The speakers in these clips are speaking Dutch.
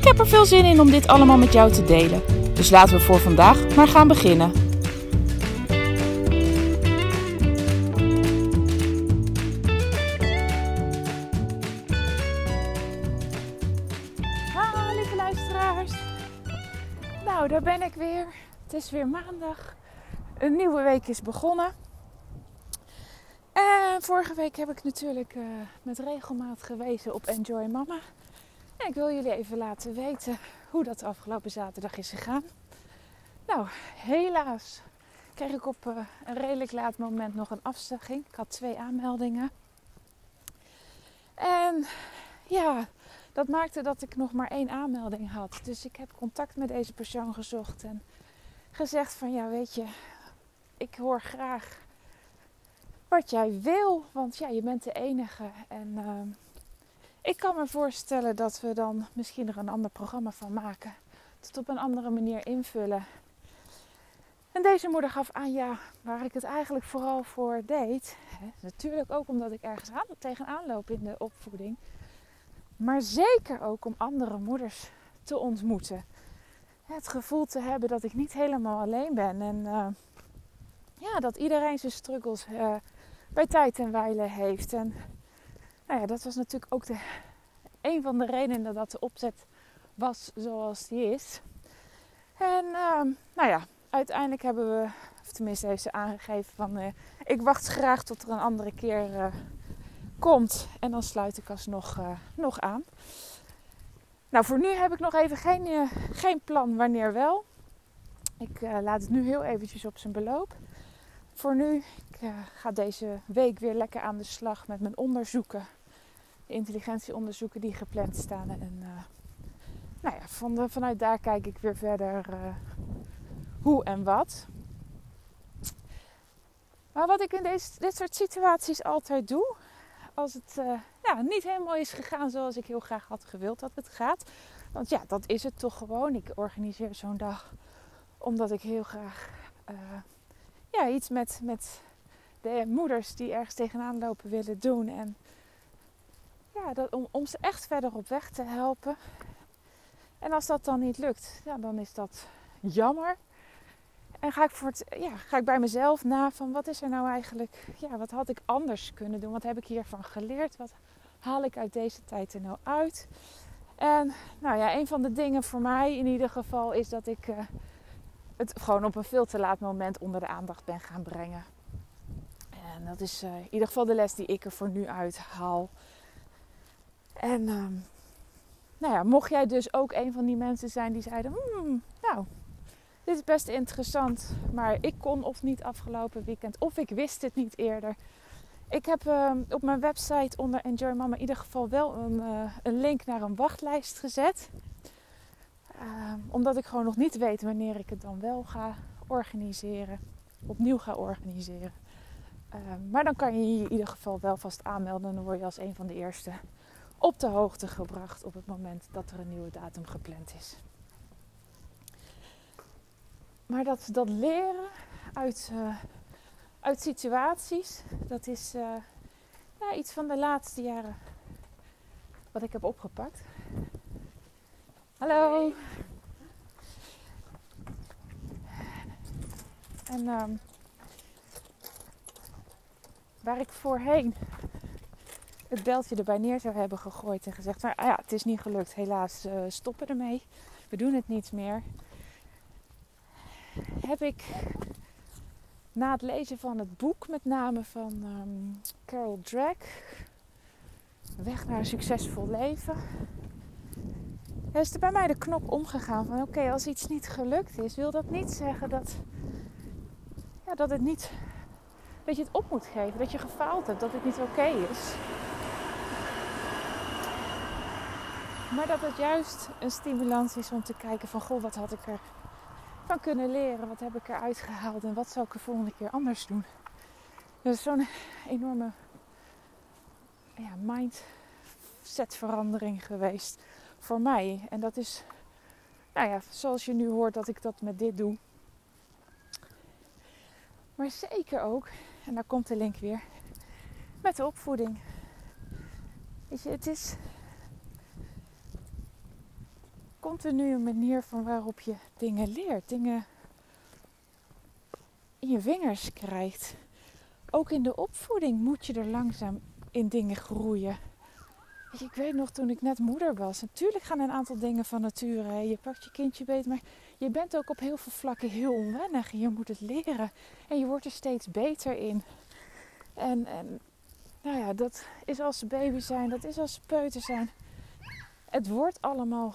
Ik heb er veel zin in om dit allemaal met jou te delen. Dus laten we voor vandaag maar gaan beginnen. Ha, lieve luisteraars. Nou, daar ben ik weer. Het is weer maandag. Een nieuwe week is begonnen. En vorige week heb ik natuurlijk uh, met regelmaat gewezen op Enjoy Mama. Ik wil jullie even laten weten hoe dat afgelopen zaterdag is gegaan. Nou, helaas kreeg ik op uh, een redelijk laat moment nog een afzegging. Ik had twee aanmeldingen. En ja, dat maakte dat ik nog maar één aanmelding had. Dus ik heb contact met deze persoon gezocht en gezegd van ja, weet je, ik hoor graag wat jij wil, want ja, je bent de enige. En uh, ik kan me voorstellen dat we dan misschien er een ander programma van maken. Het op een andere manier invullen. En deze moeder gaf aan, ja, waar ik het eigenlijk vooral voor deed. Hè, natuurlijk ook omdat ik ergens aan, tegenaan loop in de opvoeding. Maar zeker ook om andere moeders te ontmoeten. Het gevoel te hebben dat ik niet helemaal alleen ben. En uh, ja, dat iedereen zijn struggles uh, bij tijd en wijle heeft. En nou ja, dat was natuurlijk ook de, een van de redenen dat de opzet was zoals die is. En uh, nou ja, uiteindelijk hebben we, of tenminste heeft ze aangegeven van uh, ik wacht graag tot er een andere keer uh, komt. En dan sluit ik alsnog uh, nog aan. Nou, voor nu heb ik nog even geen, geen plan wanneer wel. Ik laat het nu heel eventjes op zijn beloop. Voor nu, ik ga deze week weer lekker aan de slag met mijn onderzoeken intelligentieonderzoeken die gepland staan. En uh, nou ja, van vanuit daar kijk ik weer verder uh, hoe en wat. Maar wat ik in deze, dit soort situaties altijd doe, als het uh, ja, niet helemaal is gegaan zoals ik heel graag had gewild dat het gaat. Want ja, dat is het toch gewoon. Ik organiseer zo'n dag omdat ik heel graag ja, iets met, met de moeders die ergens tegenaan lopen willen doen. En ja, dat, om, ze echt verder op weg te helpen. En als dat dan niet lukt, ja, dan is dat jammer. En ga ik, voor ja, ga ik bij mezelf na van wat is er nou eigenlijk, ja, wat had ik anders kunnen doen? Wat heb ik hiervan geleerd? Wat haal ik uit deze tijd er nou uit? En nou ja, een van de dingen voor mij in ieder geval is dat ik uh, het gewoon op een veel te laat moment onder de aandacht ben gaan brengen. En dat is uh, in ieder geval de les die ik er voor nu uit haal. En uh, nou ja, mocht jij dus ook een van die mensen zijn die zeiden: hmm, Nou, dit is best interessant, maar ik kon of niet afgelopen weekend, of ik wist het niet eerder. Ik heb uh, op mijn website onder Enjoy Mama in ieder geval wel een, uh, een link naar een wachtlijst gezet. Uh, omdat ik gewoon nog niet weet wanneer ik het dan wel ga organiseren. Opnieuw ga organiseren. Ehm, maar dan kan je je in ieder geval wel vast aanmelden. En dan word je als een van de eerste op de hoogte gebracht op het moment dat er een nieuwe datum gepland is. Maar dat, dat leren uit, uh, uit situaties, dat is uh, ja, iets van de laatste jaren wat ik heb opgepakt. Hallo. En um, waar ik voorheen het beltje erbij neer zou hebben gegooid en gezegd: Maar ah ja, het is niet gelukt, helaas, uh, stoppen ermee. We doen het niet meer. Heb ik na het lezen van het boek, met name van um, Carol Drake, Weg naar een succesvol leven, is er bij mij de knop omgegaan van: oké, als iets niet gelukt is, wil dat niet zeggen dat, ja, dat het niet. Dat je het op moet geven, dat je gefaald hebt, dat het niet oké is. Maar dat het juist een stimulans is om te kijken van goh, wat had ik er van kunnen leren? Wat heb ik eruit gehaald en wat zal ik de volgende keer anders doen? Dus zo'n enorme ja, mindset verandering geweest voor mij. En dat is, nou ja, zoals je nu hoort dat ik dat met dit doe. Maar zeker ook, en daar komt de link weer, met de opvoeding. Weet je, het is continu een manier van waarop je dingen leert, dingen in je vingers krijgt. Ook in de opvoeding moet je er langzaam in dingen groeien. Ik weet nog toen ik net moeder was. Natuurlijk gaan een aantal dingen van nature. Je pakt je kindje beet, maar je bent ook op heel veel vlakken heel onwennig. Je moet het leren en je wordt er steeds beter in. En, en nou ja, dat is als ze baby zijn, dat is als ze peuter zijn. Het wordt allemaal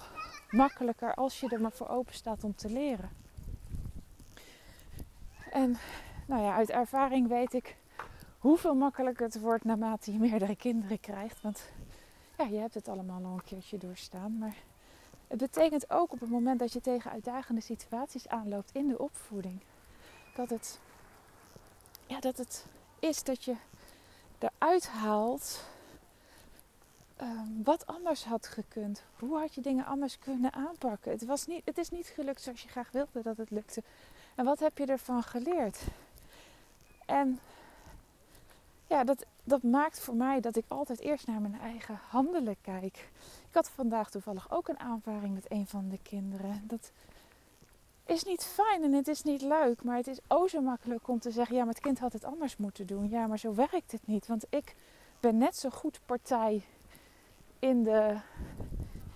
makkelijker als je er maar voor open staat om te leren. En nou ja, uit ervaring weet ik hoeveel makkelijker het wordt naarmate je meerdere kinderen krijgt. Want ja, je hebt het allemaal nog een keertje doorstaan. Maar het betekent ook op het moment dat je tegen uitdagende situaties aanloopt in de opvoeding, dat het, ja, dat het is dat je eruit haalt um, wat anders had gekund. Hoe had je dingen anders kunnen aanpakken? Het, was niet, het is niet gelukt zoals je graag wilde dat het lukte. En wat heb je ervan geleerd? En ja, dat, dat maakt voor mij dat ik altijd eerst naar mijn eigen handelen kijk. Ik had vandaag toevallig ook een aanvaring met een van de kinderen. Dat is niet fijn en het is niet leuk, maar het is o zo makkelijk om te zeggen: ja, maar het kind had het anders moeten doen. Ja, maar zo werkt het niet, want ik ben net zo goed partij in, de,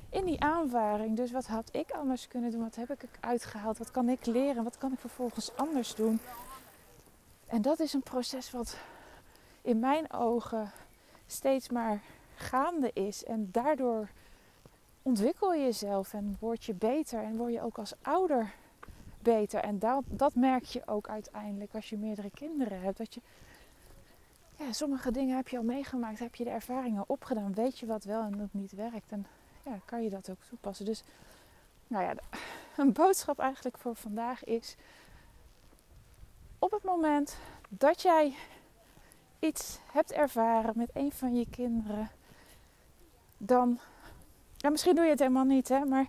in die aanvaring. Dus wat had ik anders kunnen doen? Wat heb ik uitgehaald? Wat kan ik leren? Wat kan ik vervolgens anders doen? En dat is een proces wat in mijn ogen steeds maar gaande is. En daardoor ontwikkel je jezelf en word je beter en word je ook als ouder beter. En dat, dat merk je ook uiteindelijk als je meerdere kinderen hebt. Dat je, sommige dingen heb je al meegemaakt, heb je de ervaringen opgedaan, weet je wat wel en wat niet werkt. En ja, kan je dat ook toepassen. Dus nou ja, een boodschap eigenlijk voor vandaag is: op het moment dat jij iets hebt ervaren met een van je kinderen, dan. Ja, misschien doe je het helemaal niet, hè, maar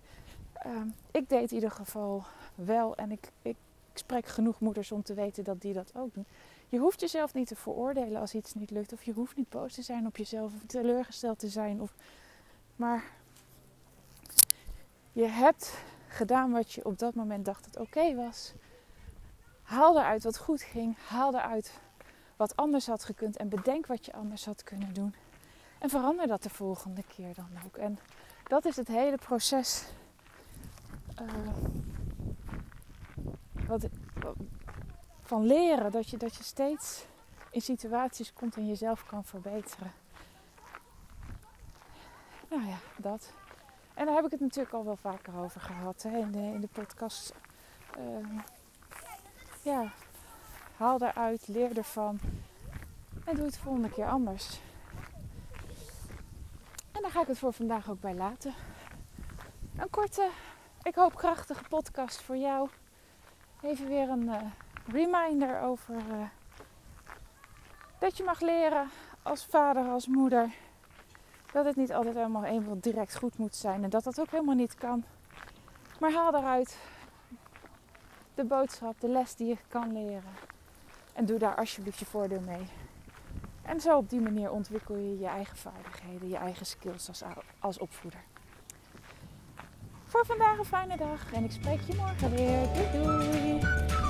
uh, ik deed in ieder geval wel. En ik, ik, ik spreek genoeg moeders om te weten dat die dat ook doen. Je hoeft jezelf niet te veroordelen als iets niet lukt. Of je hoeft niet boos te zijn op jezelf of teleurgesteld te zijn. Of, maar je hebt gedaan wat je op dat moment dacht dat oké was. Haal eruit wat goed ging. Haal eruit wat anders had gekund. En bedenk wat je anders had kunnen doen. En verander dat de volgende keer dan ook. En dat is het hele proces. Uh, wat, van leren. Dat je, dat je steeds in situaties komt en jezelf kan verbeteren. Nou ja, dat. En daar heb ik het natuurlijk al wel vaker over gehad hè, in, de, in de podcast. Uh, ja, haal daaruit, leer ervan. En doe het de volgende keer anders. En daar ga ik het voor vandaag ook bij laten. Een korte, ik hoop krachtige podcast voor jou. Even weer een uh, reminder over uh, dat je mag leren als vader, als moeder. Dat het niet altijd helemaal eenmaal direct goed moet zijn en dat dat ook helemaal niet kan. Maar haal daaruit de boodschap, de les die je kan leren. En doe daar alsjeblieft je voordeel mee. En zo op die manier ontwikkel je je eigen vaardigheden, je eigen skills als, als opvoeder. Voor vandaag een fijne dag en ik spreek je morgen weer. Doei!